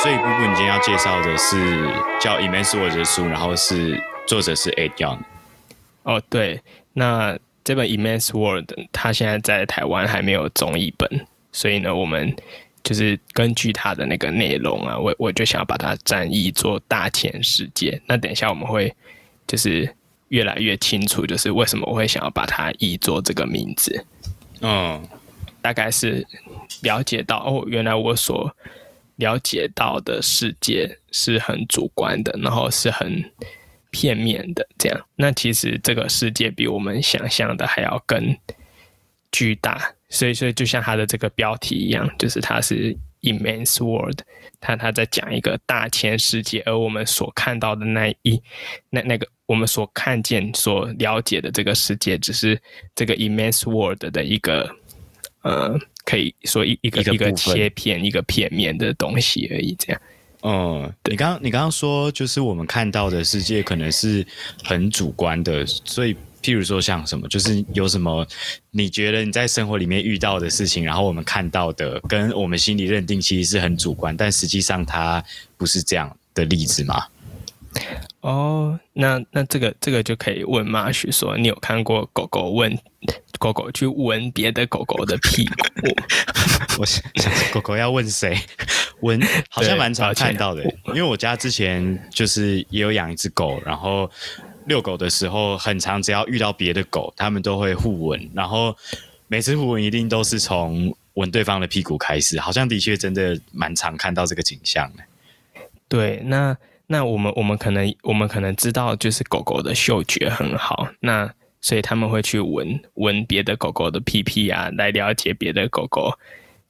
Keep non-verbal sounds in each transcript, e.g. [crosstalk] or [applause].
所以姑姑，你今天要介绍的是叫《Immense World》的书，然后是作者是 Ed Young。哦，对，那这本《Immense World》它现在在台湾还没有中译本，所以呢，我们就是根据它的那个内容啊，我我就想要把它转译做《大千世界》。那等一下我们会就是越来越清楚，就是为什么我会想要把它译作这个名字。嗯，大概是了解到哦，原来我所了解到的世界是很主观的，然后是很片面的。这样，那其实这个世界比我们想象的还要更巨大。所以，所以就像它的这个标题一样，就是它是 immense world，它它在讲一个大千世界，而我们所看到的那一那那个我们所看见、所了解的这个世界，只是这个 immense world 的一个呃，可以说一一个一个切片、一个片面的东西而已。这样，嗯，你刚你刚刚说，就是我们看到的世界可能是很主观的，所以。譬如说像什么，就是有什么你觉得你在生活里面遇到的事情，然后我们看到的跟我们心里认定其实是很主观，但实际上它不是这样的例子吗？哦，那那这个这个就可以问马许说，你有看过狗狗问狗狗去闻别的狗狗的屁股？[laughs] 我想狗狗要问谁？[laughs] 闻好像蛮常看到的，因为我家之前就是也有养一只狗，然后。遛狗的时候，很常只要遇到别的狗，它们都会互闻，然后每次互闻一定都是从闻对方的屁股开始，好像的确真的蛮常看到这个景象的。对，那那我们我们可能我们可能知道，就是狗狗的嗅觉很好，那所以他们会去闻闻别的狗狗的屁屁啊，来了解别的狗狗。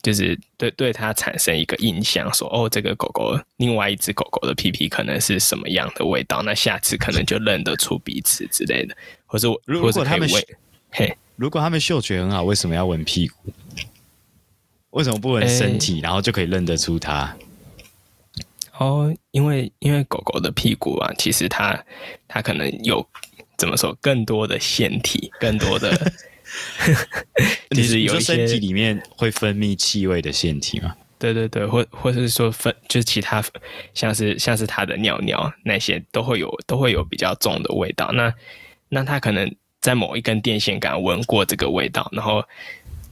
就是对对它产生一个印象，说哦，这个狗狗，另外一只狗狗的屁屁可能是什么样的味道，那下次可能就认得出彼此之类的，或者如果他们嘿，如果他们嗅觉很好，为什么要闻屁股？为什么不闻身体，欸、然后就可以认得出它？哦，因为因为狗狗的屁股啊，其实它它可能有怎么说，更多的腺体，更多的。[laughs] 其实有身体里面会分泌气味的腺体吗？对对对，或或者是说分，就是其他像是像是它的尿尿那些都会有都会有比较重的味道。那那它可能在某一根电线杆闻过这个味道，然后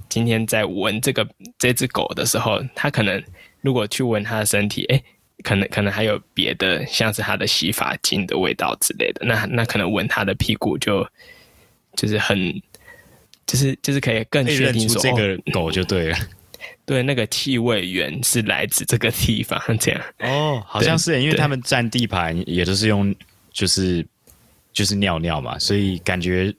今天在闻这个这只狗的时候，它可能如果去闻它的身体，哎，可能可能还有别的，像是它的洗发精的味道之类的。那那可能闻它的屁股就就是很。就是就是可以更确定说这个狗就对了，[laughs] 对，那个气味源是来自这个地方这样。哦，好像是，因为他们占地盘也都是用就是就是尿尿嘛，所以感觉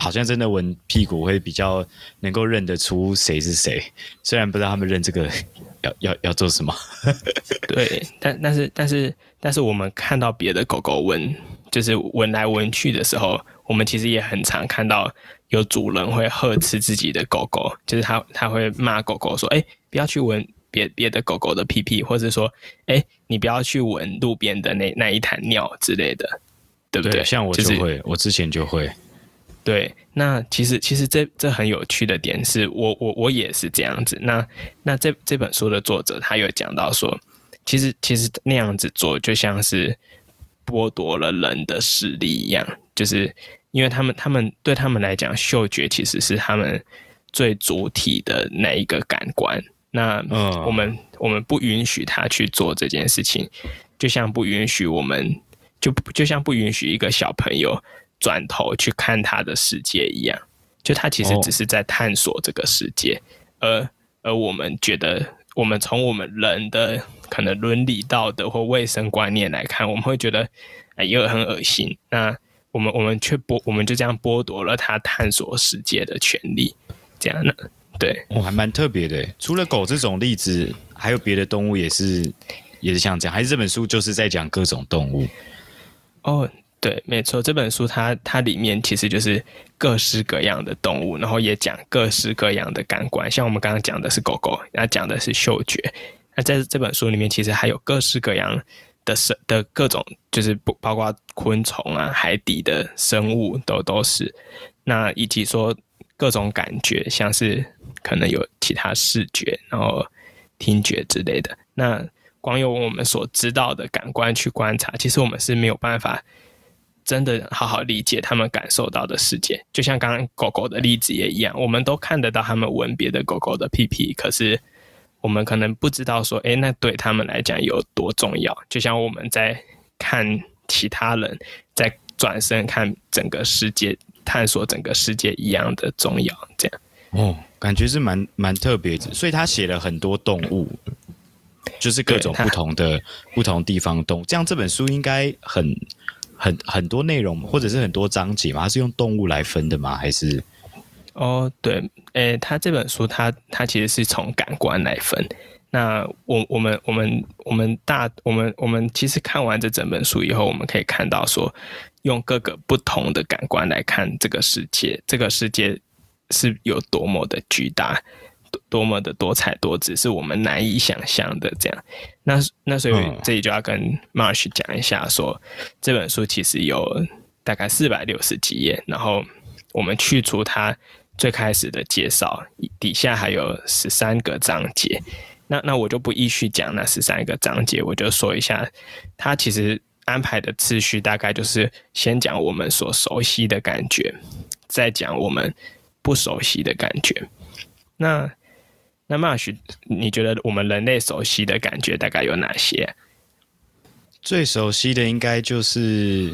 好像真的闻屁股会比较能够认得出谁是谁，虽然不知道他们认这个 [laughs] 要要要做什么。[laughs] 对，但但是但是但是我们看到别的狗狗闻，就是闻来闻去的时候，我们其实也很常看到。有主人会呵斥自己的狗狗，就是他他会骂狗狗说：“哎、欸，不要去闻别别的狗狗的屁屁，或者说，哎、欸，你不要去闻路边的那那一滩尿之类的，对不对？”对，像我就会，就是、我之前就会。对，那其实其实这这很有趣的点是我我我也是这样子。那那这这本书的作者他有讲到说，其实其实那样子做就像是剥夺了人的视力一样，就是。因为他们，他们对他们来讲，嗅觉其实是他们最主体的那一个感官。那我们、嗯、我们不允许他去做这件事情，就像不允许我们就就像不允许一个小朋友转头去看他的世界一样。就他其实只是在探索这个世界，哦、而而我们觉得，我们从我们人的可能伦理道德或卫生观念来看，我们会觉得哎，又很恶心。那我们我们却剥，我们就这样剥夺了他探索世界的权利，这样呢？对，我、哦、还蛮特别的。除了狗这种例子，还有别的动物也是也是像这样，还是这本书就是在讲各种动物？哦，对，没错，这本书它它里面其实就是各式各样的动物，然后也讲各式各样的感官。像我们刚刚讲的是狗狗，那讲的是嗅觉。那在这本书里面，其实还有各式各样。的生的各种就是不包括昆虫啊，海底的生物都都是，那以及说各种感觉，像是可能有其他视觉，然后听觉之类的。那光用我们所知道的感官去观察，其实我们是没有办法真的好好理解他们感受到的世界。就像刚刚狗狗的例子也一样，我们都看得到他们闻别的狗狗的屁屁，可是我们可能不知道说，哎，那对他们来讲有多重要。就像我们在看其他人在转身看整个世界、探索整个世界一样的重要，这样。哦，感觉是蛮蛮特别的，所以他写了很多动物，就是各种不同的不同地方动物。这样这本书应该很很很多内容，或者是很多章节吗？它是用动物来分的吗？还是？哦，对，诶，他这本书它它其实是从感官来分。那我我们我们我们大我们我们其实看完这整本书以后，我们可以看到说，用各个不同的感官来看这个世界，这个世界。是有多么的巨大，多多么的多彩多姿，是我们难以想象的。这样，那那所以这里就要跟 Marsh 讲一下说，说这本书其实有大概四百六十几页，然后我们去除它最开始的介绍，底下还有十三个章节。那那我就不依序讲那十三个章节，我就说一下，它其实安排的次序大概就是先讲我们所熟悉的感觉，再讲我们。不熟悉的感觉，那那 Marsh，你觉得我们人类熟悉的感觉大概有哪些？最熟悉的应该就是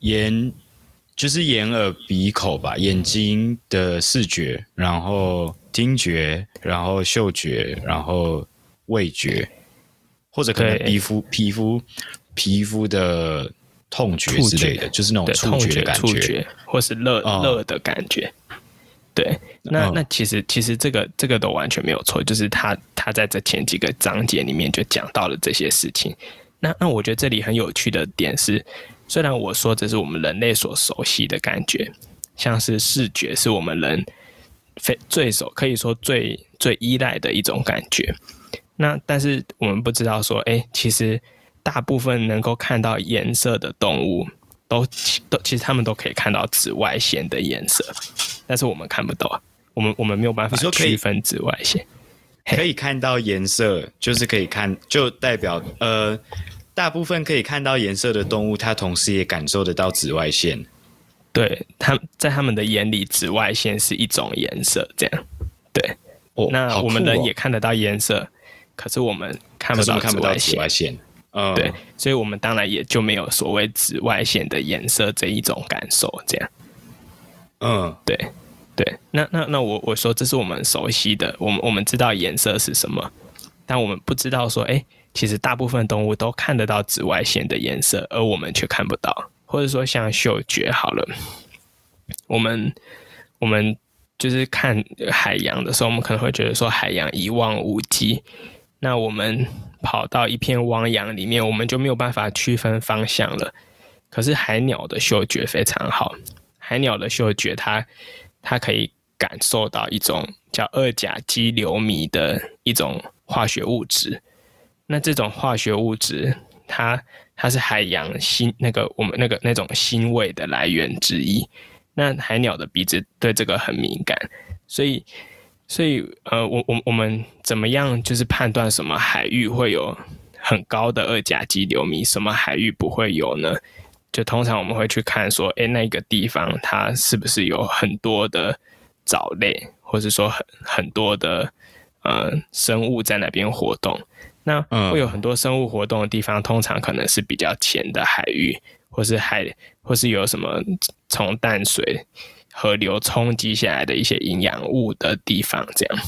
眼，就是眼耳鼻口吧，眼睛的视觉，然后听觉，然后嗅觉，然后味觉，或者可能皮肤、皮肤、皮肤的痛觉之类的，就是那种触觉的感觉或是热热的感觉。对，那那其实其实这个这个都完全没有错，就是他他在这前几个章节里面就讲到了这些事情。那那我觉得这里很有趣的点是，虽然我说这是我们人类所熟悉的感觉，像是视觉是我们人非最熟可以说最最依赖的一种感觉。那但是我们不知道说，哎，其实大部分能够看到颜色的动物。都都其实他们都可以看到紫外线的颜色，但是我们看不到，我们我们没有办法区分紫外线。可以看到颜色，就是可以看，就代表呃，大部分可以看到颜色的动物，它同时也感受得到紫外线。对，它在他们的眼里，紫外线是一种颜色，这样。对，哦，那我们人也看得到颜色，哦，可是我们看不到看不到紫外线。嗯，对，所以我们当然也就没有所谓紫外线的颜色这一种感受，这样。嗯，对，对，那那那我我说这是我们熟悉的，我们我们知道颜色是什么，但我们不知道说，哎，其实大部分动物都看得到紫外线的颜色，而我们却看不到，或者说像嗅觉好了，我们我们就是看海洋的时候，我们可能会觉得说海洋一望无际，那我们。跑到一片汪洋里面，我们就没有办法区分方向了。可是海鸟的嗅觉非常好，海鸟的嗅觉它它可以感受到一种叫二甲基硫醚的一种化学物质。那这种化学物质，它它是海洋腥那个我们那个那种腥味的来源之一。那海鸟的鼻子对这个很敏感，所以。所以，呃，我我我们怎么样就是判断什么海域会有很高的二甲基硫醚，什么海域不会有呢？就通常我们会去看说，诶，那个地方它是不是有很多的藻类，或者说很很多的呃生物在那边活动。那会有很多生物活动的地方，通常可能是比较浅的海域，或是海，或是有什么从淡水。河流冲击下来的一些营养物的地方，这样，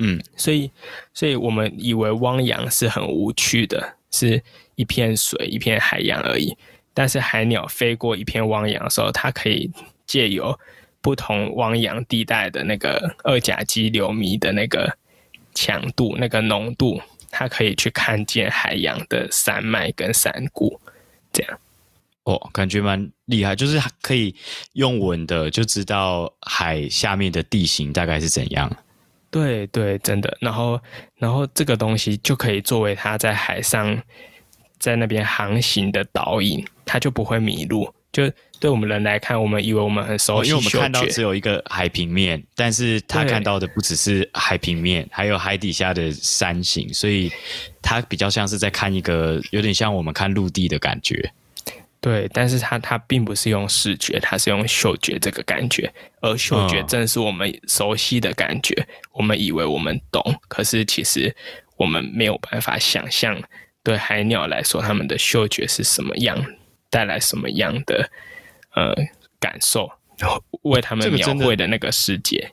嗯，所以，所以我们以为汪洋是很无趣的，是一片水、一片海洋而已。但是海鸟飞过一片汪洋的时候，它可以借由不同汪洋地带的那个二甲基硫醚的那个强度、那个浓度，它可以去看见海洋的山脉跟山谷，这样。哦，感觉蛮厉害，就是可以用闻的就知道海下面的地形大概是怎样。对对，真的。然后，然后这个东西就可以作为它在海上在那边航行的导引，它就不会迷路，就对我们人来看，我们以为我们很熟悉，哦，因为我们看到只有一个海平面，但是他看到的不只是海平面，还有海底下的山形，所以他比较像是在看一个有点像我们看陆地的感觉。对，但是它它并不是用视觉，它是用嗅觉这个感觉，而嗅觉正是我们熟悉的感觉。嗯、我们以为我们懂，可是其实我们没有办法想象，对海鸟来说，它们的嗅觉是什么样，带来什么样的呃感受，为它们描绘的那个世界。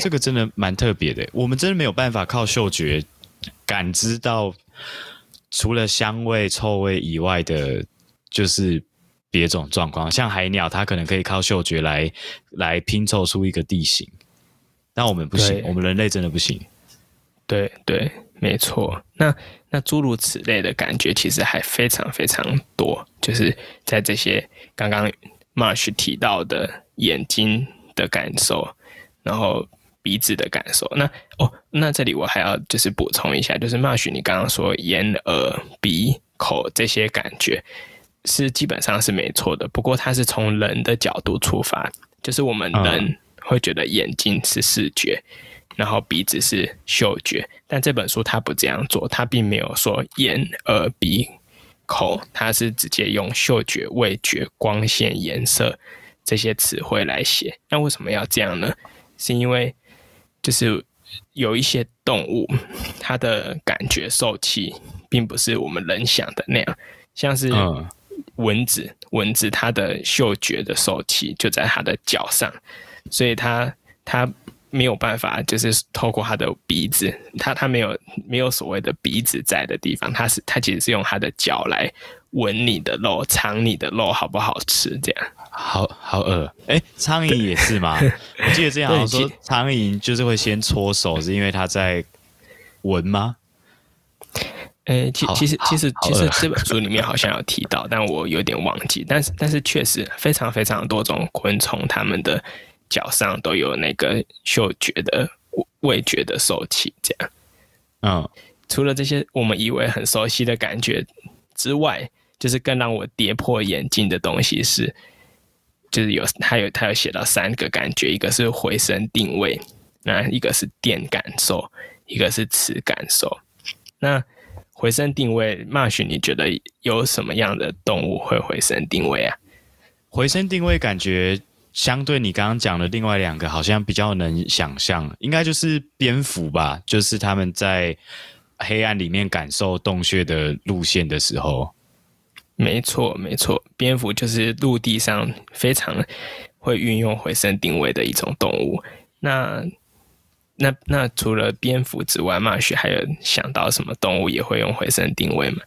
这个真的蛮特别的，我们真的没有办法靠嗅觉感知到除了香味、臭味以外的。就是别种状况，像海鸟，它可能可以靠嗅觉来来拼凑出一个地形，但我们不行，我们人类真的不行。对对，没错。那那诸如此类的感觉，其实还非常非常多。就是在这些刚刚 Marsh 提到的眼睛的感受，然后鼻子的感受。那哦，那这里我还要就是补充一下，就是 Marsh 你刚刚说眼、耳、鼻、口这些感觉。是基本上是没错的，不过它是从人的角度出发，就是我们人会觉得眼睛是视觉，然后鼻子是嗅觉，但这本书它不这样做，它并没有说眼、耳、鼻、口，它是直接用嗅觉、味觉、光线、颜色这些词汇来写。那为什么要这样呢？是因为就是有一些动物，它的感觉受气并不是我们人想的那样，像是。蚊子，蚊子它的嗅觉的受气就在它的脚上，所以它它没有办法，就是透过他的鼻子，他他没有没有所谓的鼻子在的地方，他是他其实是用他的脚来闻你的肉，尝你的肉好不好吃，这样。好好饿，哎，苍蝇也是吗？[laughs] 我记得这样好像说，苍蝇就是会先搓手，是因为它在闻吗？诶，其其实其实其实这本书里面好像有提到，但我有点忘记。但是但是确实非常非常多种昆虫，它们的脚上都有那个嗅觉的味觉的受器，这样。嗯，除了这些我们以为很熟悉的感觉之外，就是更让我跌破眼镜的东西是，就是有他有他有写到三个感觉，一个是回声定位，那一个是电感受，一个是磁感受，那。回声定位，Marsh，你觉得有什么样的动物会回声定位啊？回声定位感觉相对你刚刚讲的另外两个，好像比较能想象，应该就是蝙蝠吧？就是他们在黑暗里面感受洞穴的路线的时候。没错，没错，蝙蝠就是陆地上非常会运用回声定位的一种动物。那那那除了蝙蝠之外，Marsh 还有想到什么动物也会用回声定位吗？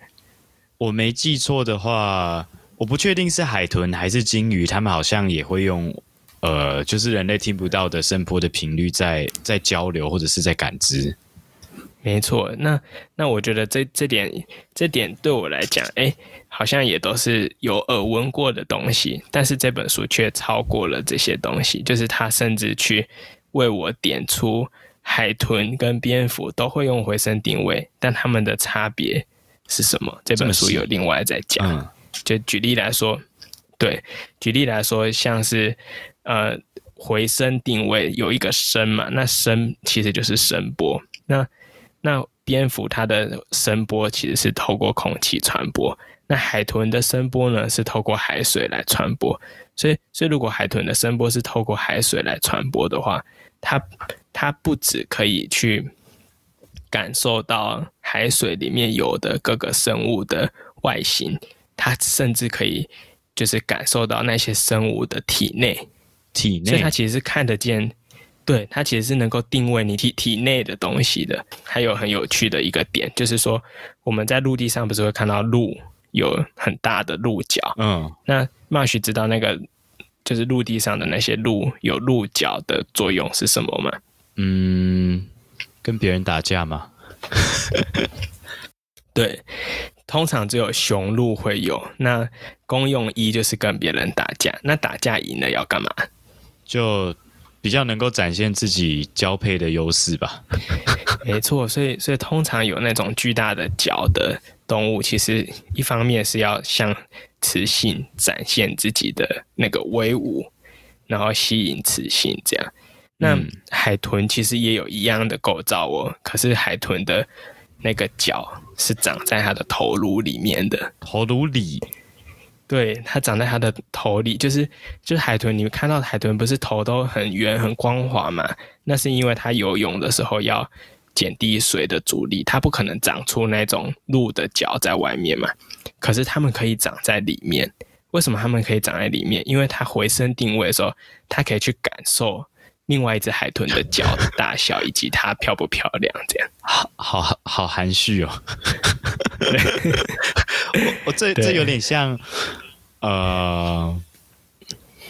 我没记错的话，我不确定是海豚还是鲸鱼，他们好像也会用，呃，就是人类听不到的声波的频率在在交流或者是在感知。没错，那那我觉得这这点这点对我来讲，哎，好像也都是有耳闻过的东西，但是这本书却超过了这些东西，就是他甚至去。为我点出海豚跟蝙蝠都会用回声定位，但它们的差别是什么？这本书有另外在讲。嗯、就举例来说，对，举例来说，像是呃回声定位有一个声嘛，那声其实就是声波。那那蝙蝠它的声波其实是透过空气传播，那海豚的声波呢是透过海水来传播。所以，所以如果海豚的声波是透过海水来传播的话，它它不只可以去感受到海水里面有的各个生物的外形，它甚至可以就是感受到那些生物的体内体内，所以它其实是看得见，对，它其实是能够定位你体体内的东西的。还有很有趣的一个点，就是说我们在陆地上不是会看到鹿有很大的鹿角，嗯，那。Marsh 知道那个就是陆地上的那些鹿有鹿角的作用是什么吗？嗯，跟别人打架吗？[laughs] [laughs] 对，通常只有雄鹿会有。那公用一就是跟别人打架。那打架赢了要干嘛？就比较能够展现自己交配的优势吧。[laughs] 没错，所以所以通常有那种巨大的角的动物，其实一方面是要向雌性展现自己的那个威武，然后吸引雌性这样。那海豚其实也有一样的构造哦，可是海豚的那个角是长在它的头颅里面的。头颅里，对，它长在它的头里，就是就是海豚。你们看到海豚不是头都很圆很光滑嘛？那是因为它游泳的时候要减低水的阻力，它不可能长出那种鹿的角在外面嘛。可是它们可以长在里面。为什么它们可以长在里面？因为它回声定位的时候，它可以去感受。另外一只海豚的脚的大小，以及它漂不漂亮，这样好好好含蓄哦。[laughs] 我我这这有点像，呃，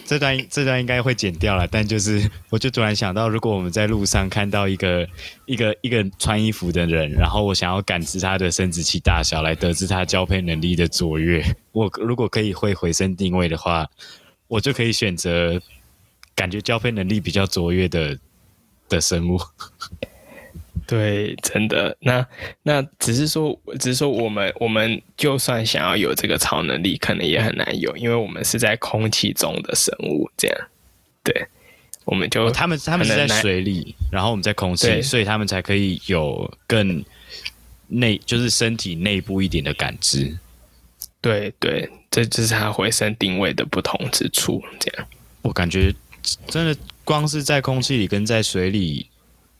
这段这段应该会剪掉了，但就是我就突然想到，如果我们在路上看到一个一个一个穿衣服的人，然后我想要感知他的生殖器大小来得知他交配能力的卓越，我如果可以会回声定位的话，我就可以选择。感觉交配能力比较卓越的的生物，[laughs] 对，真的。那那只是说，只是说，我们我们就算想要有这个超能力，可能也很难有，因为我们是在空气中的生物，这样。对，我们就、哦、他们他们是在水里，然后我们在空气，所以他们才可以有更内，就是身体内部一点的感知。对对，这就是它回声定位的不同之处。这样，我感觉。真的，光是在空气里跟在水里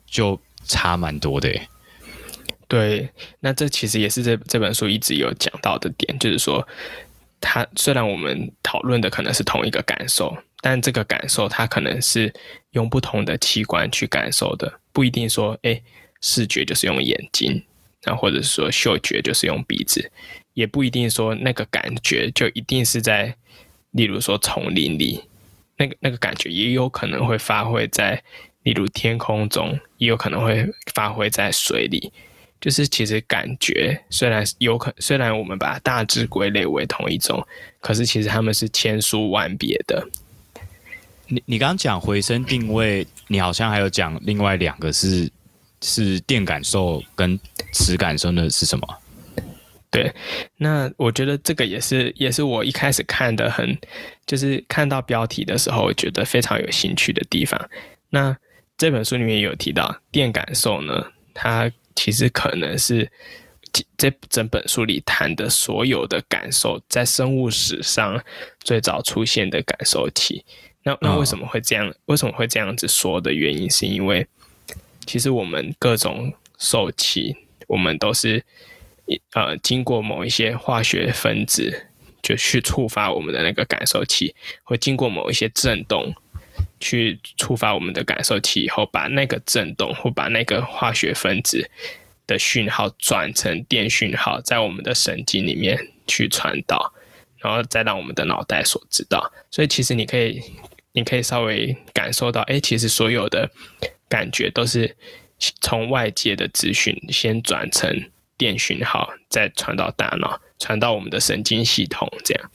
就差蛮多的。对，那这其实也是这这本书一直有讲到的点，就是说，它虽然我们讨论的可能是同一个感受，但这个感受它可能是用不同的器官去感受的，不一定说，哎，视觉就是用眼睛，那或者说嗅觉就是用鼻子，也不一定说那个感觉就一定是在，例如说丛林里。那个那个感觉也有可能会发挥在，例如天空中，也有可能会发挥在水里。就是其实感觉虽然有可，虽然我们把它大致归类为同一种，可是其实它们是千殊万别的。你你刚刚讲回声定位，你好像还有讲另外两个是是电感受跟磁感受的是什么？对，那我觉得这个也是，也是我一开始看的很，就是看到标题的时候，觉得非常有兴趣的地方。那这本书里面有提到电感受呢，它其实可能是这整本书里谈的所有的感受，在生物史上最早出现的感受体。那那为什么会这样？为什么会这样子说的原因，是因为其实我们各种受器，我们都是。呃，经过某一些化学分子就去触发我们的那个感受器，会经过某一些震动去触发我们的感受器，以后把那个震动或把那个化学分子的讯号转成电讯号，在我们的神经里面去传导，然后再让我们的脑袋所知道。所以其实你可以，你可以稍微感受到，哎，其实所有的感觉都是从外界的资讯先转成。电讯号再传到大脑，传到我们的神经系统，这样。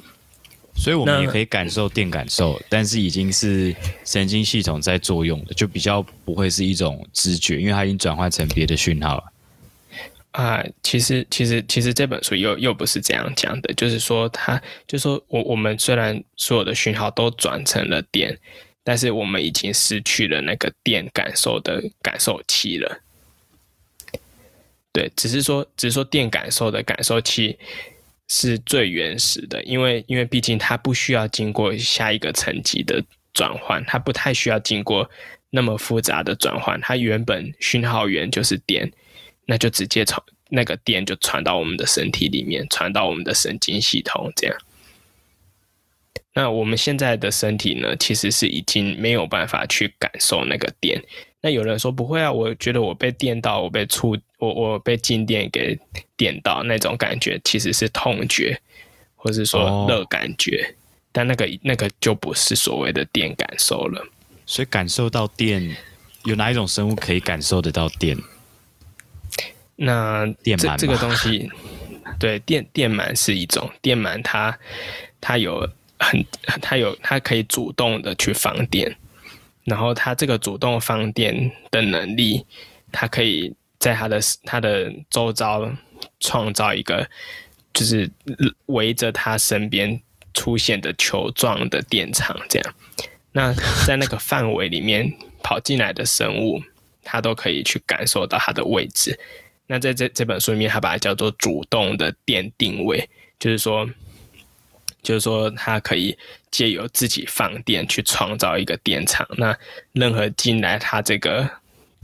所以我们也可以感受电感受，但是已经是神经系统在作用的，就比较不会是一种知觉，因为它已经转换成别的讯号了。啊、呃，其实，其实，其实这本书又又不是这样讲的，就是说它，就是说我我们虽然所有的讯号都转成了电，但是我们已经失去了那个电感受的感受器了。对，只是说，只是说电感受的感受器是最原始的，因为因为毕竟它不需要经过下一个层级的转换，它不太需要经过那么复杂的转换，它原本讯号源就是电，那就直接从那个电就传到我们的身体里面，传到我们的神经系统这样。那我们现在的身体呢，其实是已经没有办法去感受那个电。那有人说不会啊，我觉得我被电到，我被触，我我被静电给电到，那种感觉其实是痛觉，或是说热感觉，哦、但那个那个就不是所谓的电感受了。所以感受到电，有哪一种生物可以感受得到电？那电鳗这个东西，对，电电鳗是一种电鳗，它它有很它有它可以主动的去放电。然后它这个主动放电的能力，它可以在他的他的周遭创造一个，就是围着他身边出现的球状的电场，这样。那在那个范围里面跑进来的生物，它都可以去感受到它的位置。那在这这本书里面，他把它叫做主动的电定位，就是说。就是说，它可以借由自己放电去创造一个电场。那任何进来它这个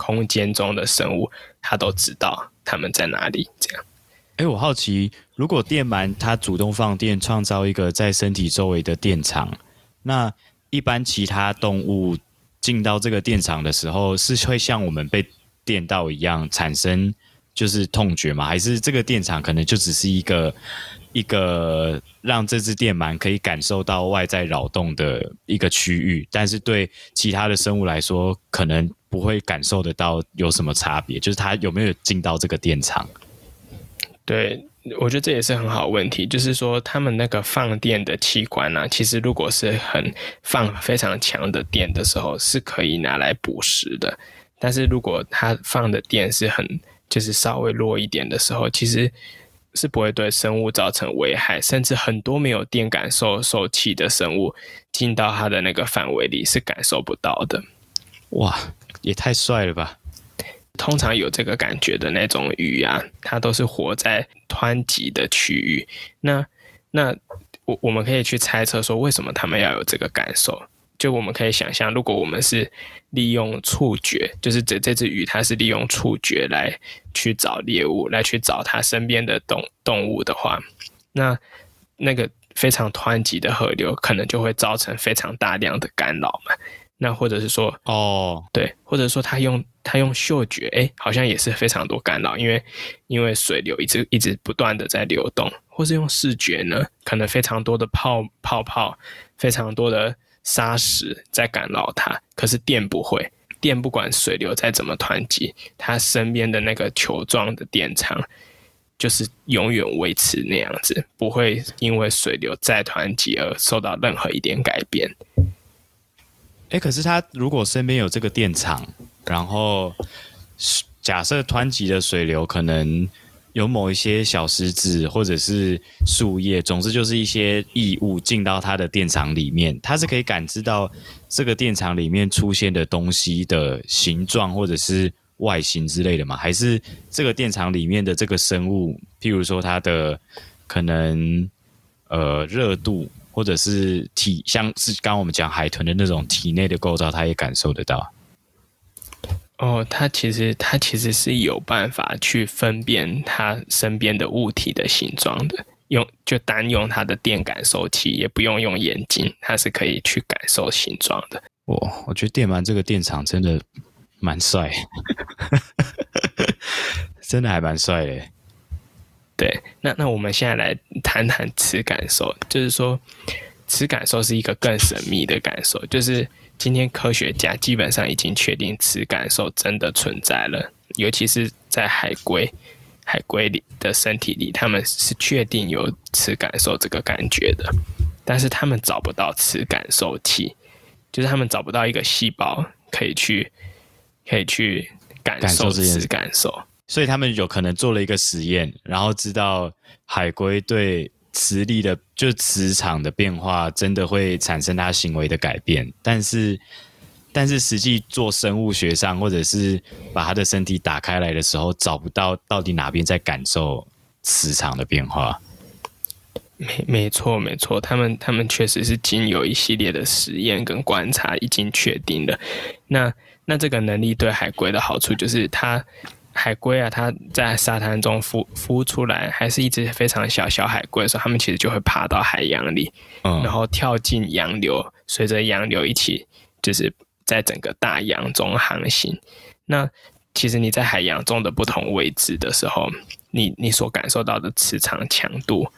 空间中的生物，它都知道它们在哪里。这样。哎，我好奇，如果电鳗它主动放电，创造一个在身体周围的电场，那一般其他动物进到这个电场的时候，是会像我们被电到一样产生就是痛觉吗？还是这个电场可能就只是一个？一个让这只电鳗可以感受到外在扰动的一个区域，但是对其他的生物来说，可能不会感受得到有什么差别。就是它有没有进到这个电场？对，我觉得这也是很好问题。就是说，他们那个放电的器官呢、啊，其实如果是很放非常强的电的时候，是可以拿来捕食的。但是如果它放的电是很就是稍微弱一点的时候，其实。是不会对生物造成危害，甚至很多没有电感受受器的生物进到它的那个范围里是感受不到的。哇，也太帅了吧！通常有这个感觉的那种鱼啊，它都是活在湍急的区域。那那我我们可以去猜测说，为什么它们要有这个感受？就我们可以想象，如果我们是利用触觉，就是这这只鱼，它是利用触觉来去找猎物，来去找它身边的动动物的话，那那个非常湍急的河流，可能就会造成非常大量的干扰嘛。那或者是说，哦，对，或者说他用他用嗅觉，哎，好像也是非常多干扰，因为因为水流一直一直不断的在流动，或是用视觉呢，可能非常多的泡泡泡，非常多的。沙石在干扰它，可是电不会。电不管水流再怎么湍急，它身边的那个球状的电场就是永远维持那样子，不会因为水流再湍急而受到任何一点改变。哎、可是它如果身边有这个电场，然后假设湍急的水流可能。有某一些小石子或者是树叶，总之就是一些异物进到它的电场里面，它是可以感知到这个电场里面出现的东西的形状或者是外形之类的吗？还是这个电场里面的这个生物，譬如说它的可能呃热度或者是体，像是刚刚我们讲海豚的那种体内的构造，它也感受得到？哦，它其实它其实是有办法去分辨它身边的物体的形状的，用就单用它的电感受器，也不用用眼睛，它是可以去感受形状的。哦，我觉得电鳗这个电场真的蛮帅，真的还蛮帅的。对，那那我们现在来谈谈磁感受，就是说磁感受是一个更神秘的感受，就是。今天科学家基本上已经确定磁感受真的存在了，尤其是在海龟、海龟里的身体里，他们是确定有磁感受这个感觉的，但是他们找不到磁感受器，就是他们找不到一个细胞可以去可以去感受磁感受，所以他们有可能做了一个实验，然后知道海龟对。磁力的，就磁场的变化，真的会产生它行为的改变。但是，但是实际做生物学上，或者是把它的身体打开来的时候，找不到到底哪边在感受磁场的变化。没，没错，没错，他们他们确实是经有一系列的实验跟观察，已经确定了。那那这个能力对海龟的好处就是它。海龟啊，它在沙滩中孵孵出来，还是一只非常小小海龟的时候，它们其实就会爬到海洋里，嗯，然后跳进洋流，随着洋流一起，就是在整个大洋中航行。那其实你在海洋中的不同位置的时候，你你所感受到的磁场强度，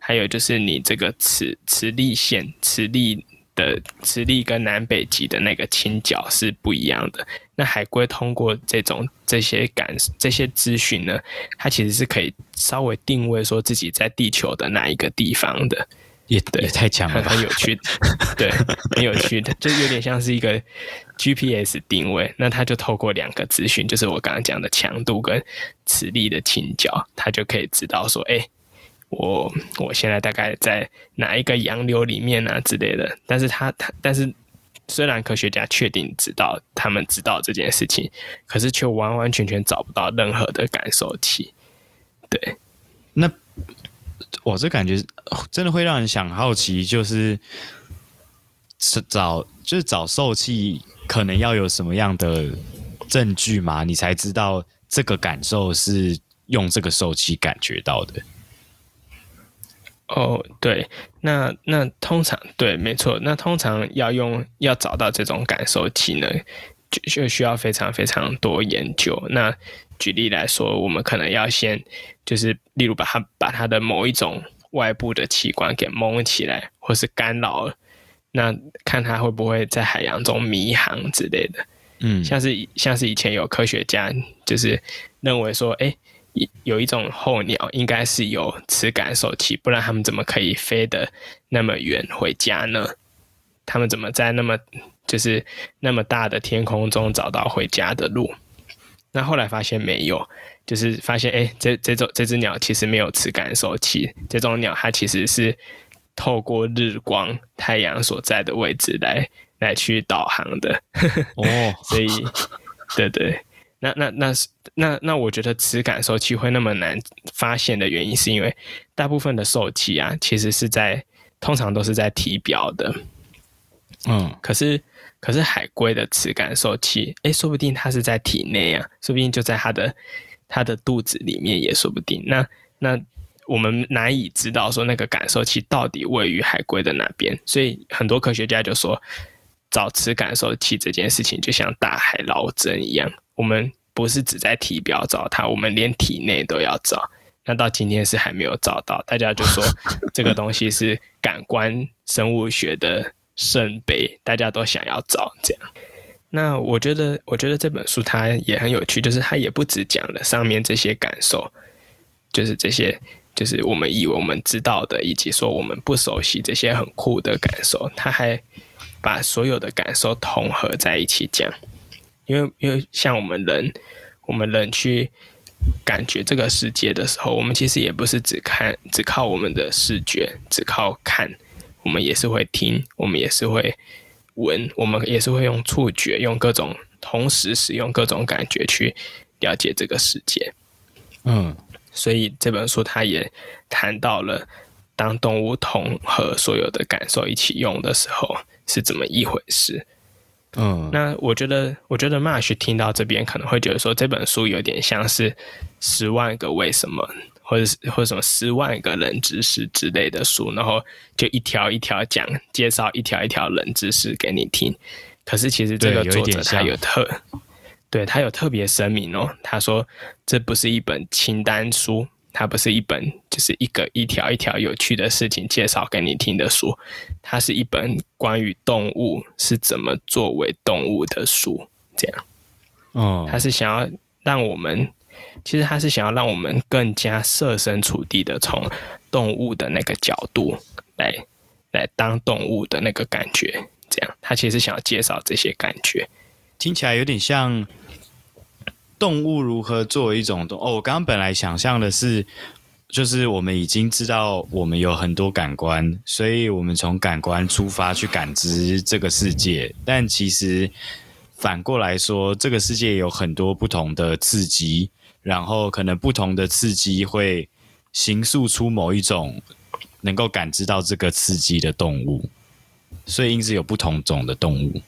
还有就是你这个磁磁力线、磁力。的磁力跟南北极的那个倾角是不一样的。那海龟通过这种这些感这些资讯呢，它其实是可以稍微定位说自己在地球的哪一个地方的。也对，也太强了，很有趣的，[laughs] 对，很有趣的，就有点像是一个 GPS 定位。那它就透过两个资讯，就是我刚刚讲的强度跟磁力的倾角，它就可以知道说，哎，我我现在大概在哪一个洋流里面啊之类的。但是它它，但是虽然科学家确定知道他们知道这件事情，可是却完完全全找不到任何的感受器。对，那。我这感觉真的会让人想好奇，就是是找就是找受器，可能要有什么样的证据嘛？你才知道这个感受是用这个受器感觉到的。哦，对，那那通常对，没错，那通常要用要找到这种感受器呢，就就需要非常非常多研究。那举例来说，我们可能要先就是，例如把它把它的某一种外部的器官给蒙起来，或是干扰了，那看它会不会在海洋中迷航之类的。嗯，像是像是以前有科学家就是认为说，哎，有一种候鸟应该是有磁感受器，不然他们怎么可以飞得那么远回家呢？他们怎么在那么就是那么大的天空中找到回家的路？那后来发现没有，就是发现哎，这这种这只鸟其实没有磁感受器，这种鸟它其实是透过日光太阳所在的位置来来去导航的。[laughs] 哦，所以对对，那那那是那那我觉得磁感受器会那么难发现的原因，是因为大部分的受器啊，其实是在通常都是在体表的。嗯，可是。可是海龟的磁感受器，哎，说不定它是在体内啊，说不定就在它的它的肚子里面也说不定。那那我们难以知道说那个感受器到底位于海龟的哪边，所以很多科学家就说，找磁感受器这件事情就像大海捞针一样，我们不是只在体表找它，我们连体内都要找。那到今天是还没有找到，大家就说 [laughs] 这个东西是感官生物学的。圣杯，大家都想要找这样。那我觉得，我觉得这本书它也很有趣，就是它也不只讲了上面这些感受，就是这些，就是我们以为我们知道的，以及说我们不熟悉这些很酷的感受，它还把所有的感受统合在一起讲。因为，因为像我们人，我们人去感觉这个世界的时候，我们其实也不是只看，只靠我们的视觉，只靠看。我们也是会听，我们也是会闻，我们也是会用触觉，用各种同时使用各种感觉去了解这个世界。嗯，所以这本书它也谈到了，当动物统合所有的感受一起用的时候是怎么一回事。嗯，那我觉得，我觉得 Marsh 听到这边可能会觉得说，这本书有点像是《十万个为什么》。或者是或者什么十万个冷知识之类的书，然后就一条一条讲介绍一条一条冷知识给你听。可是其实这个作者他有特，对他有特别声明哦，他说这不是一本清单书，它不是一本就是一个一条一条有趣的事情介绍给你听的书，它是一本关于动物是怎么作为动物的书。这样，哦，他是想要让我们。其实他是想要让我们更加设身处地的从动物的那个角度来来当动物的那个感觉，这样他其实想要介绍这些感觉，听起来有点像动物如何作为一种动哦。我刚刚本来想象的是，就是我们已经知道我们有很多感官，所以我们从感官出发去感知这个世界，但其实反过来说，这个世界有很多不同的刺激。然后可能不同的刺激会形塑出某一种能够感知到这个刺激的动物，所以因此有不同种的动物。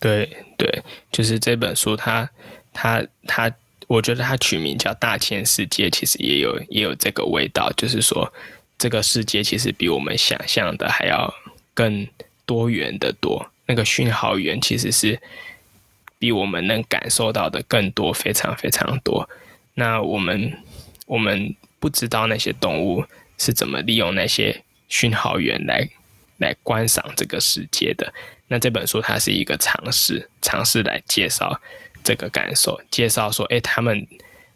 对对，就是这本书它，它它，我觉得它取名叫《大千世界》，其实也有也有这个味道，就是说这个世界其实比我们想象的还要更多元的多，那个讯号源其实是。比我们能感受到的更多，非常非常多。那我们我们不知道那些动物是怎么利用那些讯号源来来观赏这个世界的。那这本书它是一个尝试，尝试来介绍这个感受，介绍说，哎，他们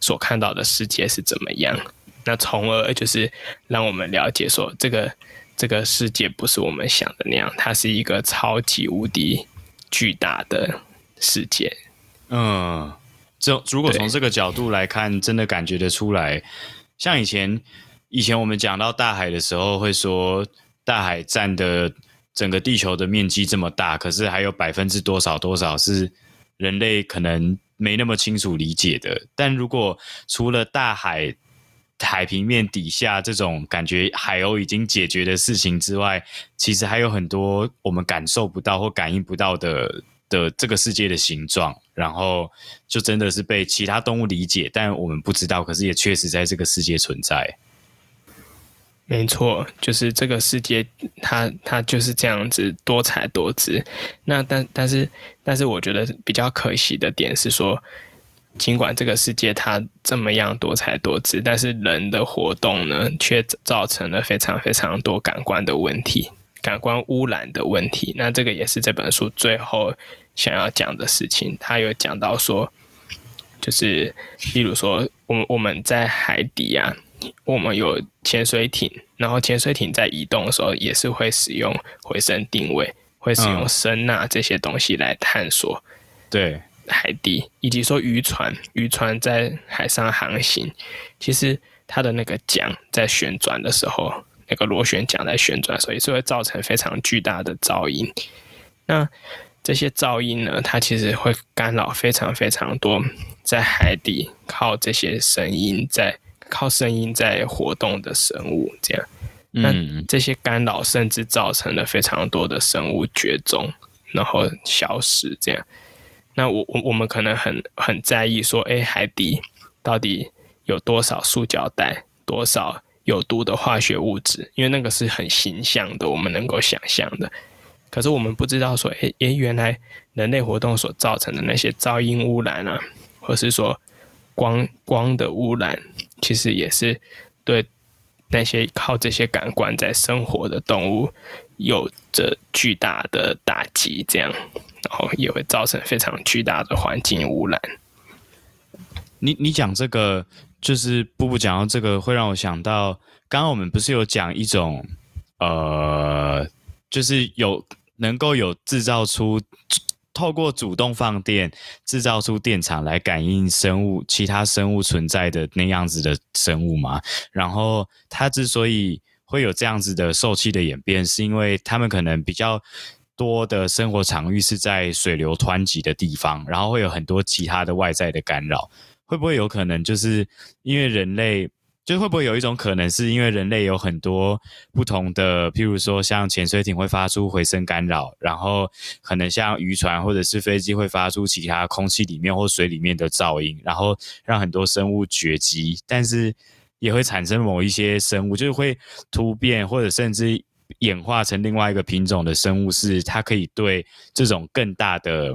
所看到的世界是怎么样。那从而就是让我们了解说，这个这个世界不是我们想的那样，它是一个超级无敌巨大的世界。嗯，这如果从这个角度来看，真的感觉得出来。像以前，以前我们讲到大海的时候，会说大海占的整个地球的面积这么大，可是还有百分之多少多少是人类可能没那么清楚理解的。但如果除了大海，海平面底下这种感觉海鸥已经解决的事情之外，其实还有很多我们感受不到或感应不到的的这个世界的形状，然后就真的是被其他动物理解，但我们不知道，可是也确实在这个世界存在。没错，就是这个世界它，它就是这样子多彩多姿。那但但是但是，我觉得比较可惜的点是说。尽管这个世界它这么样多彩多姿，但是人的活动呢，却造成了非常非常多感官的问题，感官污染的问题。那这个也是这本书最后想要讲的事情。他有讲到说，就是例如说，我们我们在海底啊，我们有潜水艇，然后潜水艇在移动的时候，也是会使用回声定位，会使用声呐这些东西来探索。嗯、对。海底，以及说渔船，渔船在海上航行，其实它的那个桨在旋转的时候，那个螺旋桨在旋转，所以是会造成非常巨大的噪音。那这些噪音呢，它其实会干扰非常非常多在海底靠这些声音在靠声音在活动的生物。这样，那这些干扰甚至造成了非常多的生物绝种，然后消失。这样。那我我我们可能很很在意说，哎，海底到底有多少塑胶袋，多少有毒的化学物质？因为那个是很形象的，我们能够想象的。可是我们不知道说，哎哎，原来人类活动所造成的那些噪音污染啊，或是说光光的污染，其实也是对那些靠这些感官在生活的动物有着巨大的打击，这样。然后也会造成非常巨大的环境污染。你你讲这个，就是布布讲到这个，会让我想到，刚刚我们不是有讲一种，呃，就是有能够有制造出透过主动放电制造出电场来感应生物其他生物存在的那样子的生物嘛？然后它之所以会有这样子的受器的演变，是因为它们可能比较。多的生活场域是在水流湍急的地方，然后会有很多其他的外在的干扰。会不会有可能就是因为人类，就会不会有一种可能是因为人类有很多不同的，譬如说像潜水艇会发出回声干扰，然后可能像渔船或者是飞机会发出其他空气里面或水里面的噪音，然后让很多生物绝迹，但是也会产生某一些生物就是会突变或者甚至。演化成另外一个品种的生物，是它可以对这种更大的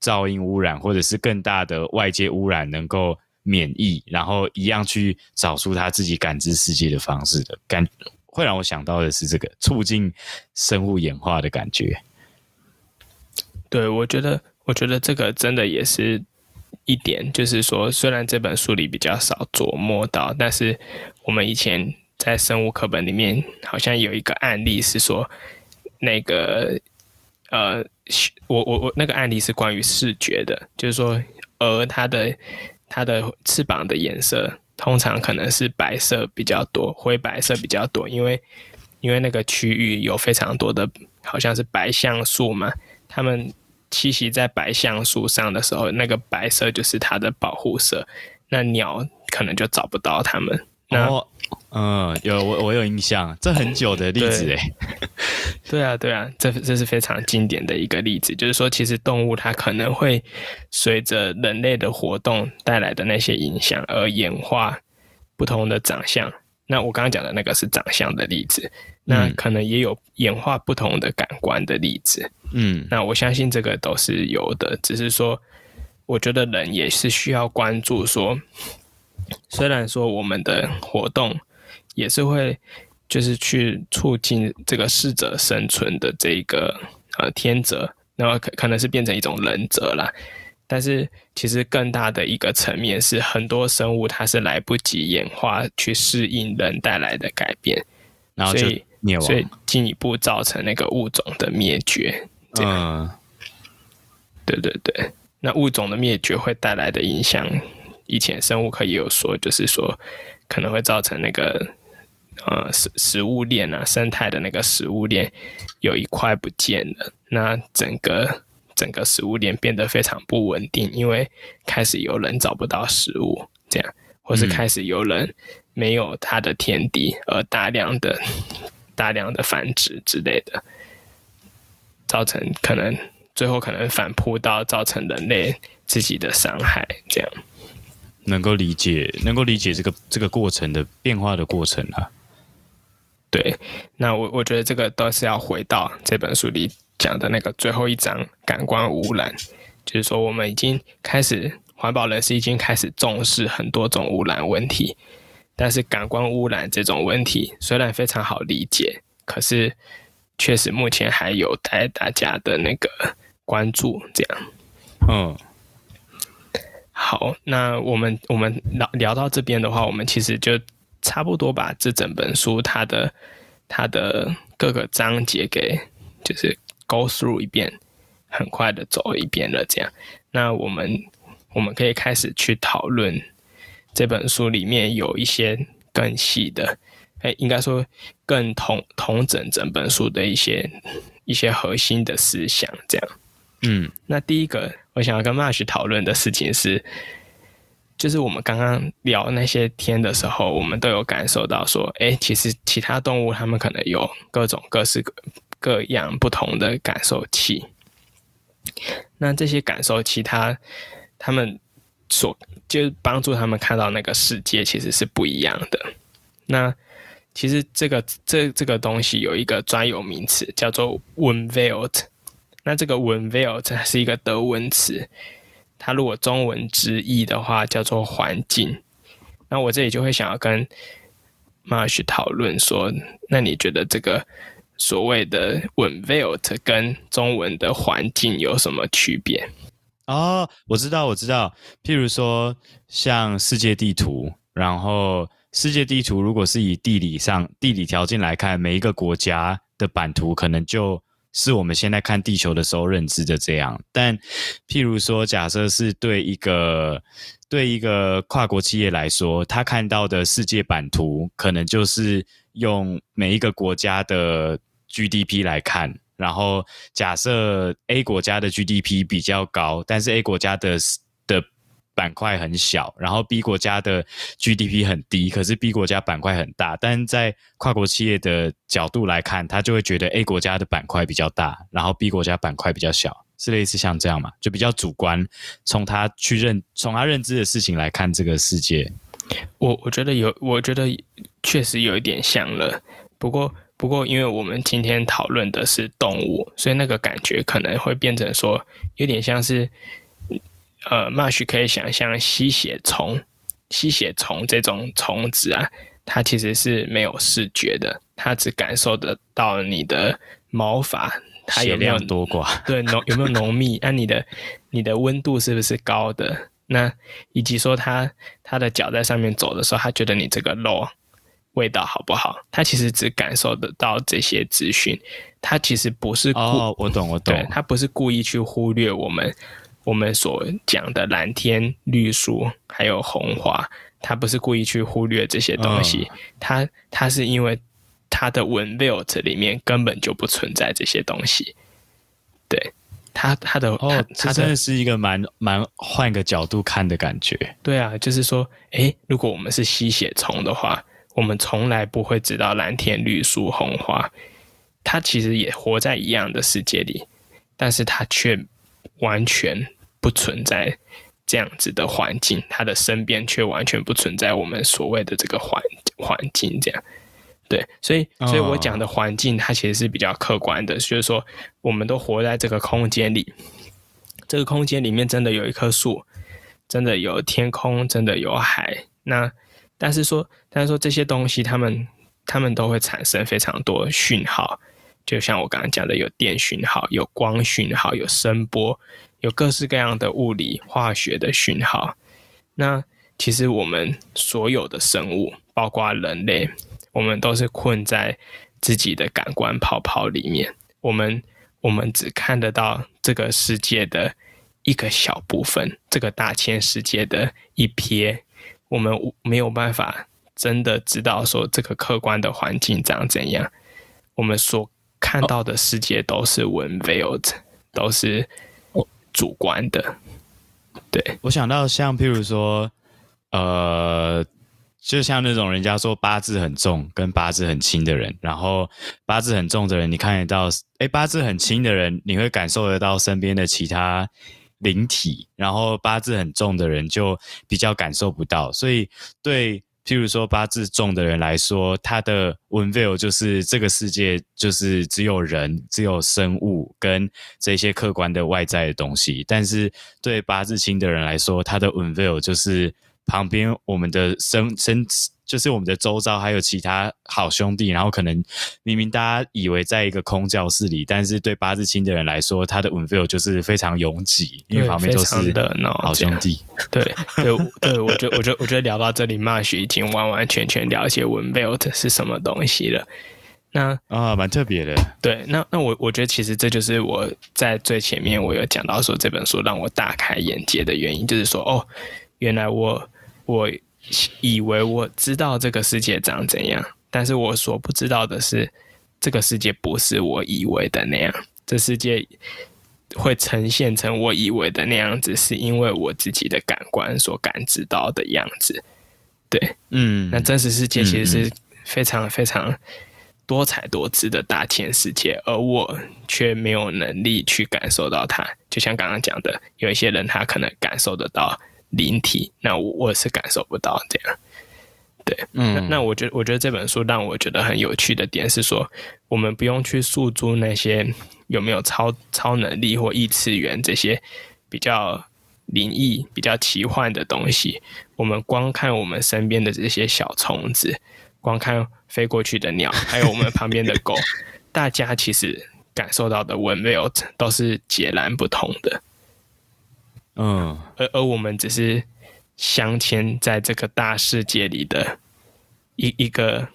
噪音污染，或者是更大的外界污染能够免疫，然后一样去找出他自己感知世界的方式的感，会让我想到的是这个促进生物演化的感觉。对，我觉得，我觉得这个真的也是一点，就是说，虽然这本书里比较少琢磨到，但是我们以前。在生物课本里面，好像有一个案例是说，那个呃，我我我那个案例是关于视觉的，就是说，鹅它的它的翅膀的颜色通常可能是白色比较多，灰白色比较多，因为因为那个区域有非常多的，好像是白橡树嘛，它们栖息在白橡树上的时候，那个白色就是它的保护色，那鸟可能就找不到它们。那哦嗯，有我我有印象，这很久的例子哎。[laughs] 对啊，对啊，这这是非常经典的一个例子，就是说，其实动物它可能会随着人类的活动带来的那些影响而演化不同的长相。那我刚刚讲的那个是长相的例子，那可能也有演化不同的感官的例子。嗯，那我相信这个都是有的，只是说，我觉得人也是需要关注说。虽然说我们的活动也是会，就是去促进这个适者生存的这个呃天择，那么可可能是变成一种人择啦。但是其实更大的一个层面是，很多生物它是来不及演化去适应人带来的改变，然后就灭亡，所以进一步造成那个物种的灭绝。这样，嗯、对对对，那物种的灭绝会带来的影响，以前生物课也有说，就是说可能会造成那个。呃，食食物链啊，生态的那个食物链有一块不见了，那整个整个食物链变得非常不稳定，因为开始有人找不到食物，这样，或是开始有人没有他的天敌而大量的大量的繁殖之类的，造成可能最后可能反扑到造成人类自己的伤害，这样。能够理解，能够理解这个这个过程的变化的过程啊。对，那我我觉得这个都是要回到这本书里讲的那个最后一章——感官污染。就是说，我们已经开始，环保人士已经开始重视很多种污染问题，但是感官污染这种问题虽然非常好理解，可是确实目前还有待大家的那个关注。这样，嗯，好，那我们我们聊聊到这边的话，我们其实就。差不多把这整本书它的它的各个章节给就是 go through 一遍，很快的走一遍了。这样，那我们我们可以开始去讨论这本书里面有一些更细的，哎，应该说更同同整整本书的一些一些核心的思想。这样，嗯，那第一个我想要跟 Marsh 讨论的事情是。就是我们刚刚聊那些天的时候，我们都有感受到说，哎，其实其他动物它们可能有各种各式各各样不同的感受器。那这些感受器，它它们所就帮助他们看到那个世界其实是不一样的。那其实这个这这个东西有一个专有名词叫做 Umwelt。那这个 Umwelt 是一个德文词。它如果中文直译的话，叫做环境。那我这里就会想要跟 Marsh 讨论说，那你觉得这个所谓的 Umwelt 跟中文的环境有什么区别？哦，我知道，我知道。譬如说，像世界地图，然后世界地图如果是以地理上地理条件来看，每一个国家的版图可能就。是我们现在看地球的时候认知的这样，但譬如说，假设是对一个对一个跨国企业来说，他看到的世界版图，可能就是用每一个国家的 GDP 来看，然后假设 A 国家的 GDP 比较高，但是 A 国家的。板块很小，然后 B 国家的 GDP 很低，可是 B 国家板块很大。但在跨国企业的角度来看，他就会觉得 A 国家的板块比较大，然后 B 国家板块比较小，是类似像这样嘛？就比较主观，从他去认，从他认知的事情来看这个世界。我我觉得有，我觉得确实有一点像了。不过不过，因为我们今天讨论的是动物，所以那个感觉可能会变成说，有点像是。呃，Marsh 可以想象吸血虫，吸血虫这种虫子啊，它其实是没有视觉的，它只感受得到你的毛发，它有没有多寡？[laughs] 对，浓有没有浓密？那、[laughs] 啊、你的你的温度是不是高的？那以及说它它的脚在上面走的时候，它觉得你这个肉味道好不好？它其实只感受得到这些资讯，它其实不是哦，我懂我懂，它不是故意去忽略我们。我们所讲的蓝天绿树还有红花，他不是故意去忽略这些东西，他他是因为他的 Umwelt 里面根本就不存在这些东西。对，他他的哦，他真的是一个蛮蛮换个角度看的感觉。对啊，就是说，诶，如果我们是吸血虫的话，我们从来不会知道蓝天绿树红花，他其实也活在一样的世界里，但是他却。完全不存在这样子的环境，他的身边却完全不存在我们所谓的这个环环境，这样对，所以，所以我讲的环境，它其实是比较客观的，就是说，我们都活在这个空间里，这个空间里面真的有一棵树，真的有天空，真的有海，那但是说，但是说这些东西，它们，它们都会产生非常多讯号。就像我刚刚讲的，有电讯号，有光讯号，有声波，有各式各样的物理、化学的讯号。那其实我们所有的生物，包括人类，我们都是困在自己的感官泡泡里面，我们我们只看得到这个世界的一个小部分，这个大千世界的一瞥，我们没有办法真的知道说这个客观的环境长怎样。我们所看到的世界都是 unveiled，都是主观的。对，我想到像譬如说，呃。就像那种人家说八字很重跟八字很轻的人，然后八字很重的人，你看得到，诶，八字很轻的人，你会感受得到身边的其他灵体，然后八字很重的人就比较感受不到。所以对，譬如说八字重的人来说，他的 unveil 就是这个世界就是只有人、只有生物跟这些客观的外在的东西，但是对八字轻的人来说，他的 unveil 就是。旁边我们的生生就是我们的周遭还有其他好兄弟，然后可能明明大家以为在一个空教室里，但是对八字亲的人来说，他的 unveil 就是非常拥挤，因为旁边都是的好兄弟。对对对，我觉得我觉得我觉得聊到这里，Marsh 已经完完全全了解 unveil 是什么东西了。那啊，蛮特别的。对，那那我我觉得其实这就是我在最前面我有讲到说这本书让我大开眼界的原因，就是说哦，原来我。我以为我知道这个世界长怎样，但是我所不知道的是，这个世界不是我以为的那样。这世界会呈现成我以为的那样子，是因为我自己的感官所感知到的样子。对，嗯，那真实世界其实是非常非常多彩多姿的大千世界，而我却没有能力去感受到它。就像刚刚讲的，有一些人他可能感受得到。灵体，那我我是感受不到这样，对，嗯，那，那我觉得，我觉得这本书让我觉得很有趣的点是说，我们不用去诉诸那些有没有超超能力或异次元这些比较灵异、比较奇幻的东西，我们光看我们身边的这些小虫子，光看飞过去的鸟，还有我们旁边的狗，[laughs] 大家其实感受到的 unveil 都是截然不同的。嗯，而而我们只是镶嵌在这个大世界里的一一个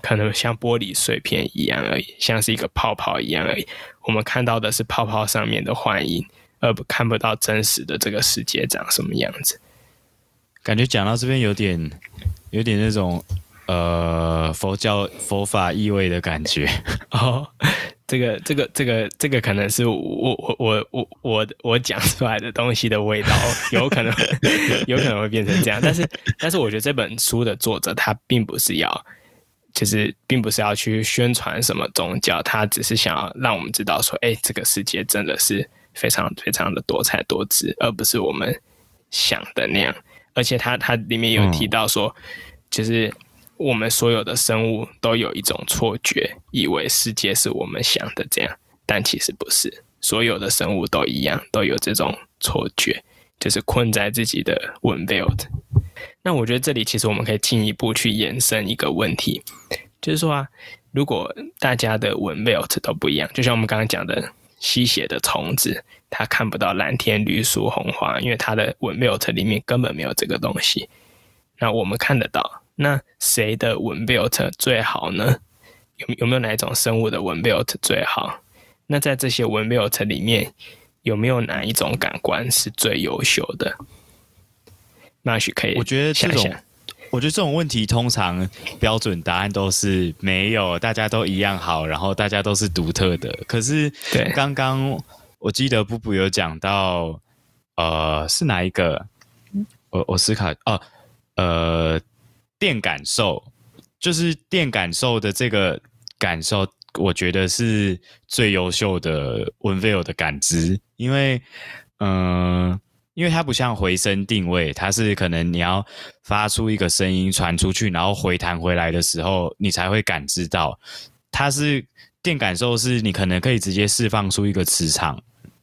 可能像玻璃碎片一样而已，像是一个泡泡一样而已。我们看到的是泡泡上面的幻影，而不看不到真实的这个世界长什么样子。感觉讲到这边有点有点那种呃佛教佛法意味的感觉 [laughs] 哦。这个这个这个这个可能是我我我我我我讲出来的东西的味道，[laughs] 有可能 [laughs] 有可能会变成这样。但是但是我觉得这本书的作者他并不是要，就是并不是要去宣传什么宗教，他只是想要让我们知道说，哎，这个世界真的是非常非常的多彩多姿，而不是我们想的那样。而且他他里面有提到说，就是。我们所有的生物都有一种错觉，以为世界是我们想的这样，但其实不是。所有的生物都一样，都有这种错觉，就是困在自己的 unveil。那我觉得这里其实我们可以进一步去延伸一个问题，就是说啊，如果大家的 unveil 都不一样，就像我们刚刚讲的吸血的虫子，它看不到蓝天绿树红花，因为它的 unveil 里面根本没有这个东西。那我们看得到。那谁的 unveil 最好呢？有有没有哪一种生物的 unveil 最好？那在这些 unveil 里面，有没有哪一种感官是最优秀的？那许可以想想。我觉得这种，我觉得这种问题通常标准答案都是没有，大家都一样好，然后大家都是独特的。可是，对，刚刚我记得布布有讲到，呃，是哪一个？我我思考哦，呃。电感受就是电感受的这个感受，我觉得是最优秀的 unveil 的感知，因为，嗯、因为它不像回声定位，它是可能你要发出一个声音传出去，然后回弹回来的时候，你才会感知到。它是电感受，是你可能可以直接释放出一个磁场。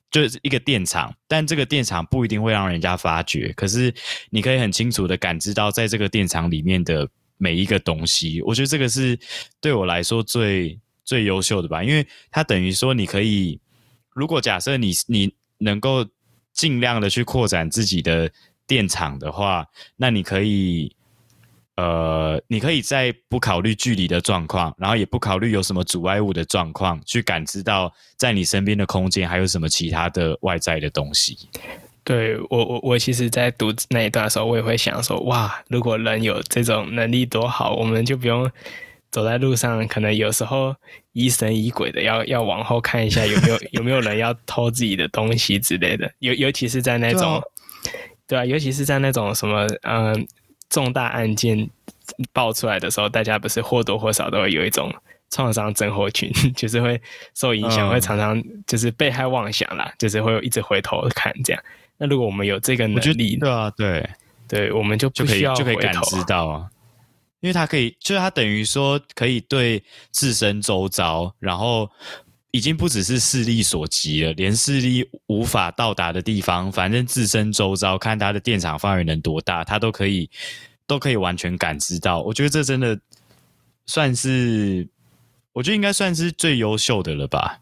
就是一个电厂，但这个电厂不一定会让人家发觉。可是你可以很清楚的感知到，在这个电厂里面的每一个东西。我觉得这个是对我来说最最优秀的吧，因为它等于说你可以，如果假设你你能够尽量的去扩展自己的电厂的话，那你可以呃，你可以在不考虑距离的状况，然后也不考虑有什么阻碍物的状况，去感知到在你身边的空间还有什么其他的外在的东西。对，我我我其实，在读那一段的时候，我也会想说，哇，如果人有这种能力多好，我们就不用走在路上，可能有时候疑神疑鬼的要，要要往后看一下有没有 [laughs] 有没有人要偷自己的东西之类的。尤尤其是在那种，对啊，对啊，尤其是在那种什么，嗯。重大案件爆出来的时候，大家不是或多或少都会有一种创伤症候群，[laughs] 就是会受影响，嗯、会常常就是被害妄想啦，就是会一直回头看这样。那如果我们有这个能力，对啊，对，对，我们就不需要就可以就可以感知到啊，因为他可以，就是他等于说可以对自身周遭，然后。已经不只是视力所及了，连视力无法到达的地方，反正自身周遭看它的电场范围能多大，它都可以都可以完全感知到。我觉得这真的算是，我觉得应该算是最优秀的了吧。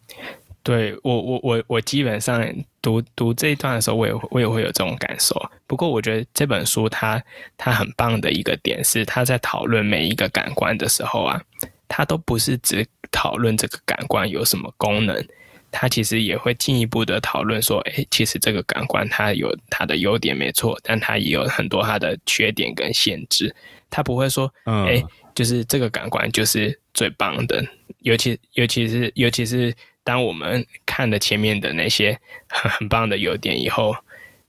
对，我我我我基本上读读这一段的时候，我也我也会有这种感受。不过我觉得这本书它它很棒的一个点是，它在讨论每一个感官的时候啊。它都不是只讨论这个感官有什么功能，它其实也会进一步的讨论说，哎，其实这个感官它有它的优点没错，但它也有很多它的缺点跟限制。它不会说，哎，就是这个感官就是最棒的，尤其尤其是尤其是当我们看了前面的那些很很棒的优点以后，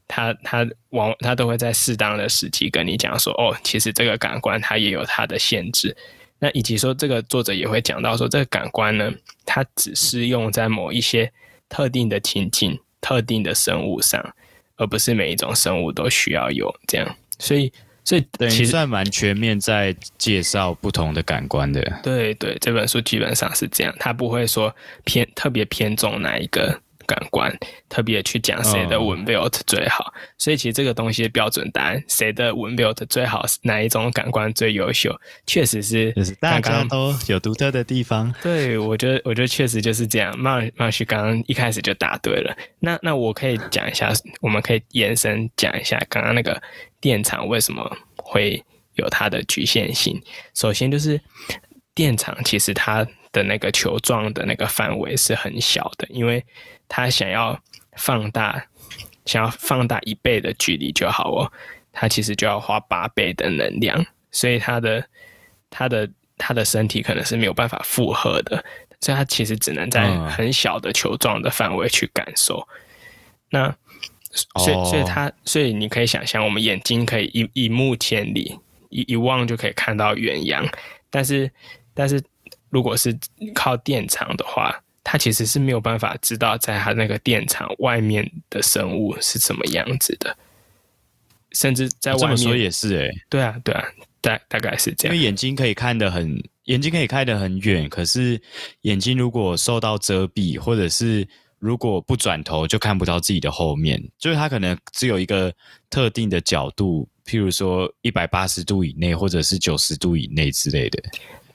它它往它都会在适当的时机跟你讲说，哦，其实这个感官它也有它的限制。那以及说，这个作者也会讲到说，这个感官呢，它只适用在某一些特定的情境、特定的生物上，而不是每一种生物都需要有这样。所以，所以等于算蛮全面，在介绍不同的感官的。对对，这本书基本上是这样，它不会说偏特别偏重哪一个。感官特别去讲谁的 Wunderbild 最好，嗯，所以其实这个东西的标准答案，谁的 Wunderbild 最好，哪一种感官最优秀，确实是就是大家都有独特的地方。对，我觉得，我觉得确实就是这样。Marsh 刚刚一开始就答对了。那那我可以讲一下，我们可以延伸讲一下刚刚那个电场为什么会有它的局限性。首先就是电场其实它的那个球状的那个范围是很小的，因为他想要放大，想要放大一倍的距离就好哦，他其实就要花八倍的能量，所以他的他的他的身体可能是没有办法负荷的，所以他其实只能在很小的球状的范围去感受。嗯、那所以所以他所以你可以想象，我们眼睛可以一一目千里，一一望就可以看到远洋，但是但是如果是靠电场的话。它其实是没有办法知道，在它那个电场外面的生物是什么样子的，甚至在外面，也是哎，对啊，对啊，大大概是这样。因为眼睛可以看得很，眼睛可以开得很远，可是眼睛如果受到遮蔽，或者是如果不转头，就看不到自己的后面。就是它可能只有一个特定的角度，譬如说一百八十度以内，或者是九十度以内之类的。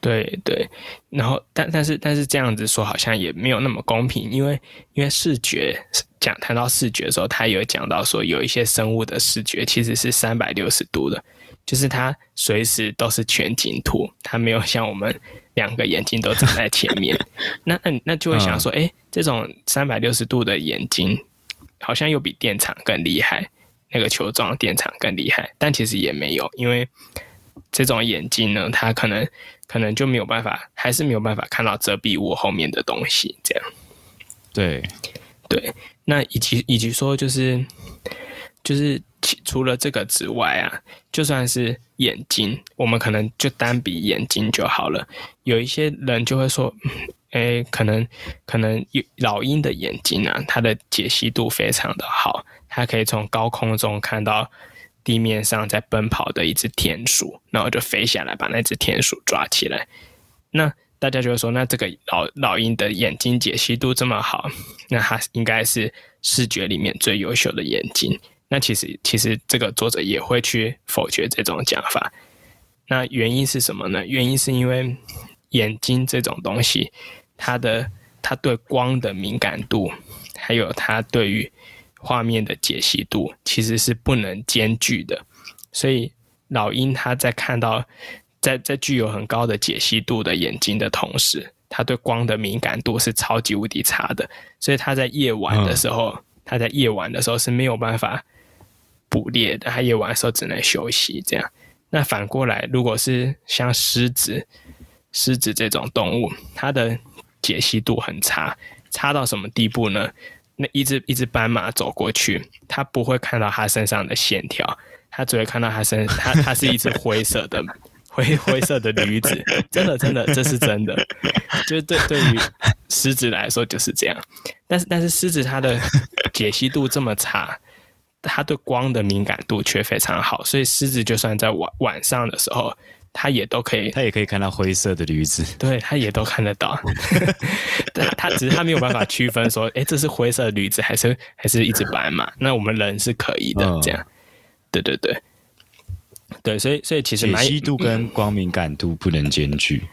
对对，然后但但是但是这样子说好像也没有那么公平，因为因为视觉讲谈到视觉的时候，他有讲到说有一些生物的视觉其实是三百六十度的，就是它随时都是全景图，它没有像我们两个眼睛都长在前面。那那那就会想说，哎、嗯，这种三百六十度的眼睛好像又比电场更厉害，那个球状电场更厉害，但其实也没有，因为这种眼睛呢，它可能。可能就没有办法，还是没有办法看到遮蔽物后面的东西，这样。对，对，那以及以及说，就是就是除了这个之外啊，就算是眼睛，我们可能就单比眼睛就好了。有一些人就会说，哎，可能可能老鹰的眼睛啊，它的解析度非常的好，它可以从高空中看到。地面上在奔跑的一只田鼠，然后就飞下来把那只田鼠抓起来。那大家就会说，那这个老老鹰的眼睛解析度这么好，那它应该是视觉里面最优秀的眼睛。那其实其实这个作者也会去否决这种讲法。那原因是什么呢？原因是因为眼睛这种东西，它的它对光的敏感度，还有它对于画面的解析度其实是不能兼具的，所以老鹰它在看到在在具有很高的解析度的眼睛的同时，它对光的敏感度是超级无敌差的，所以它在夜晚的时候，它、嗯、在夜晚的时候是没有办法捕猎的，它夜晚的时候只能休息。这样，那反过来，如果是像狮子、狮子这种动物，它的解析度很差，差到什么地步呢？那一只一只斑马走过去，它不会看到它身上的线条，它只会看到它身，它它是一只灰色的。[laughs] 灰灰色的驴子，真的真的，这是真的。就是对对于狮子来说就是这样，但是但是狮子它的解析度这么差，它对光的敏感度却非常好，所以狮子就算在晚晚上的时候，它也都可以，它也可以看到灰色的驴子，[laughs] 对，它也都看得到。[laughs] 它它只是它没有办法区分说，哎、欸，这是灰色的驴子还是还是一只斑马？那我们人是可以的，这样。对对对。对，所以所以其实解析度跟光敏感度不能兼具。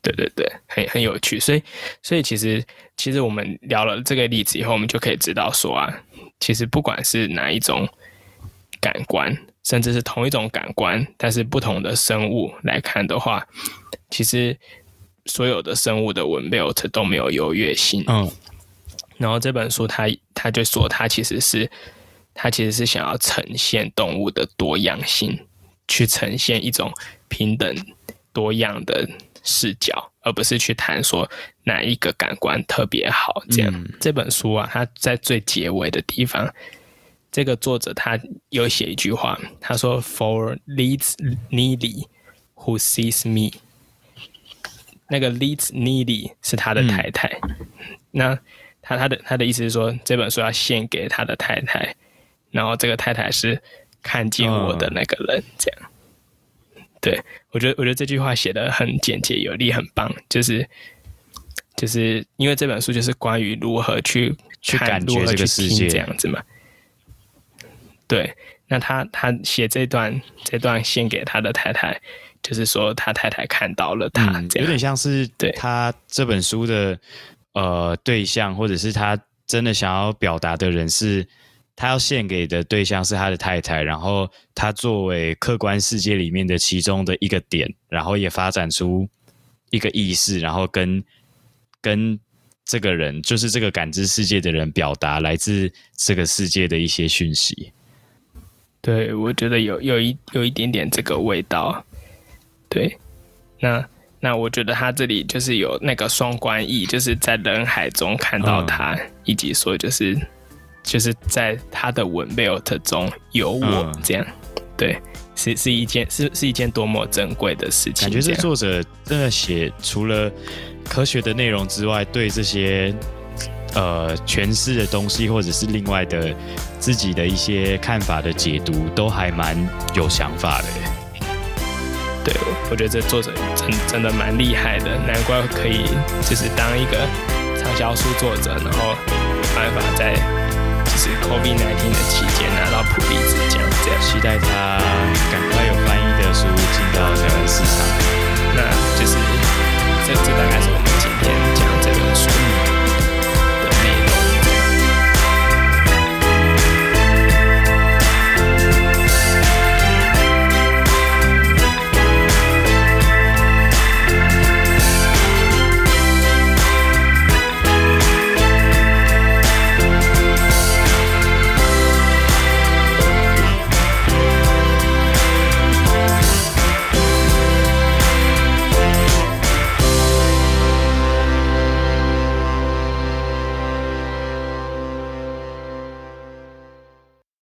对对对，很很有趣。所以所以其实其实我们聊了这个例子以后，我们就可以知道说啊，其实不管是哪一种感官，甚至是同一种感官，但是不同的生物来看的话，其实所有的生物的纹路都没有优越性。嗯。然后这本书它它就说，它其实是。它其实是想要呈现动物的多样性，去呈现一种平等多样的视角，而不是去谈说哪一个感官特别好。这样，嗯、这本书啊，它在最结尾的地方，这个作者他有写一句话，他说：“For leads Neely who sees me。”那个 leads Neely 是他的太太。嗯、那他他的他的意思是说，这本书要献给他的太太。然后这个太太是看见我的那个人，这样。嗯、对，我觉得，我觉得这句话写的很简洁有力，很棒。就是，就是因为这本书就是关于如何去去感觉这个世界这样子嘛。对，那他他写这段这段献给他的太太，就是说他太太看到了他，有点像是对他这本书的呃对象，或者是他真的想要表达的人是。他要献给的对象是他的太太，然后他作为客观世界里面的其中的一个点，然后也发展出一个意识，然后跟跟这个人，就是这个感知世界的人，表达来自这个世界的一些讯息。对，我觉得有有一有一点点这个味道。对，那那我觉得他这里就是有那个双关意，就是在人海中看到他，嗯、以及说就是。就是在他的文 belt 中有我这样，嗯、对，是是一件是是一件多么珍贵的事情。感觉这作者真的写除了科学的内容之外，对这些呃诠释的东西，或者是另外的自己的一些看法的解读，都还蛮有想法的。对，我觉得这作者真真的蛮厉害的，难怪可以就是当一个畅销书作者，然后办法在就是 COVID-19 的期间拿到普利兹奖，这样。期待他赶快有翻译的书进到台湾市场。那就是这这大概是我们。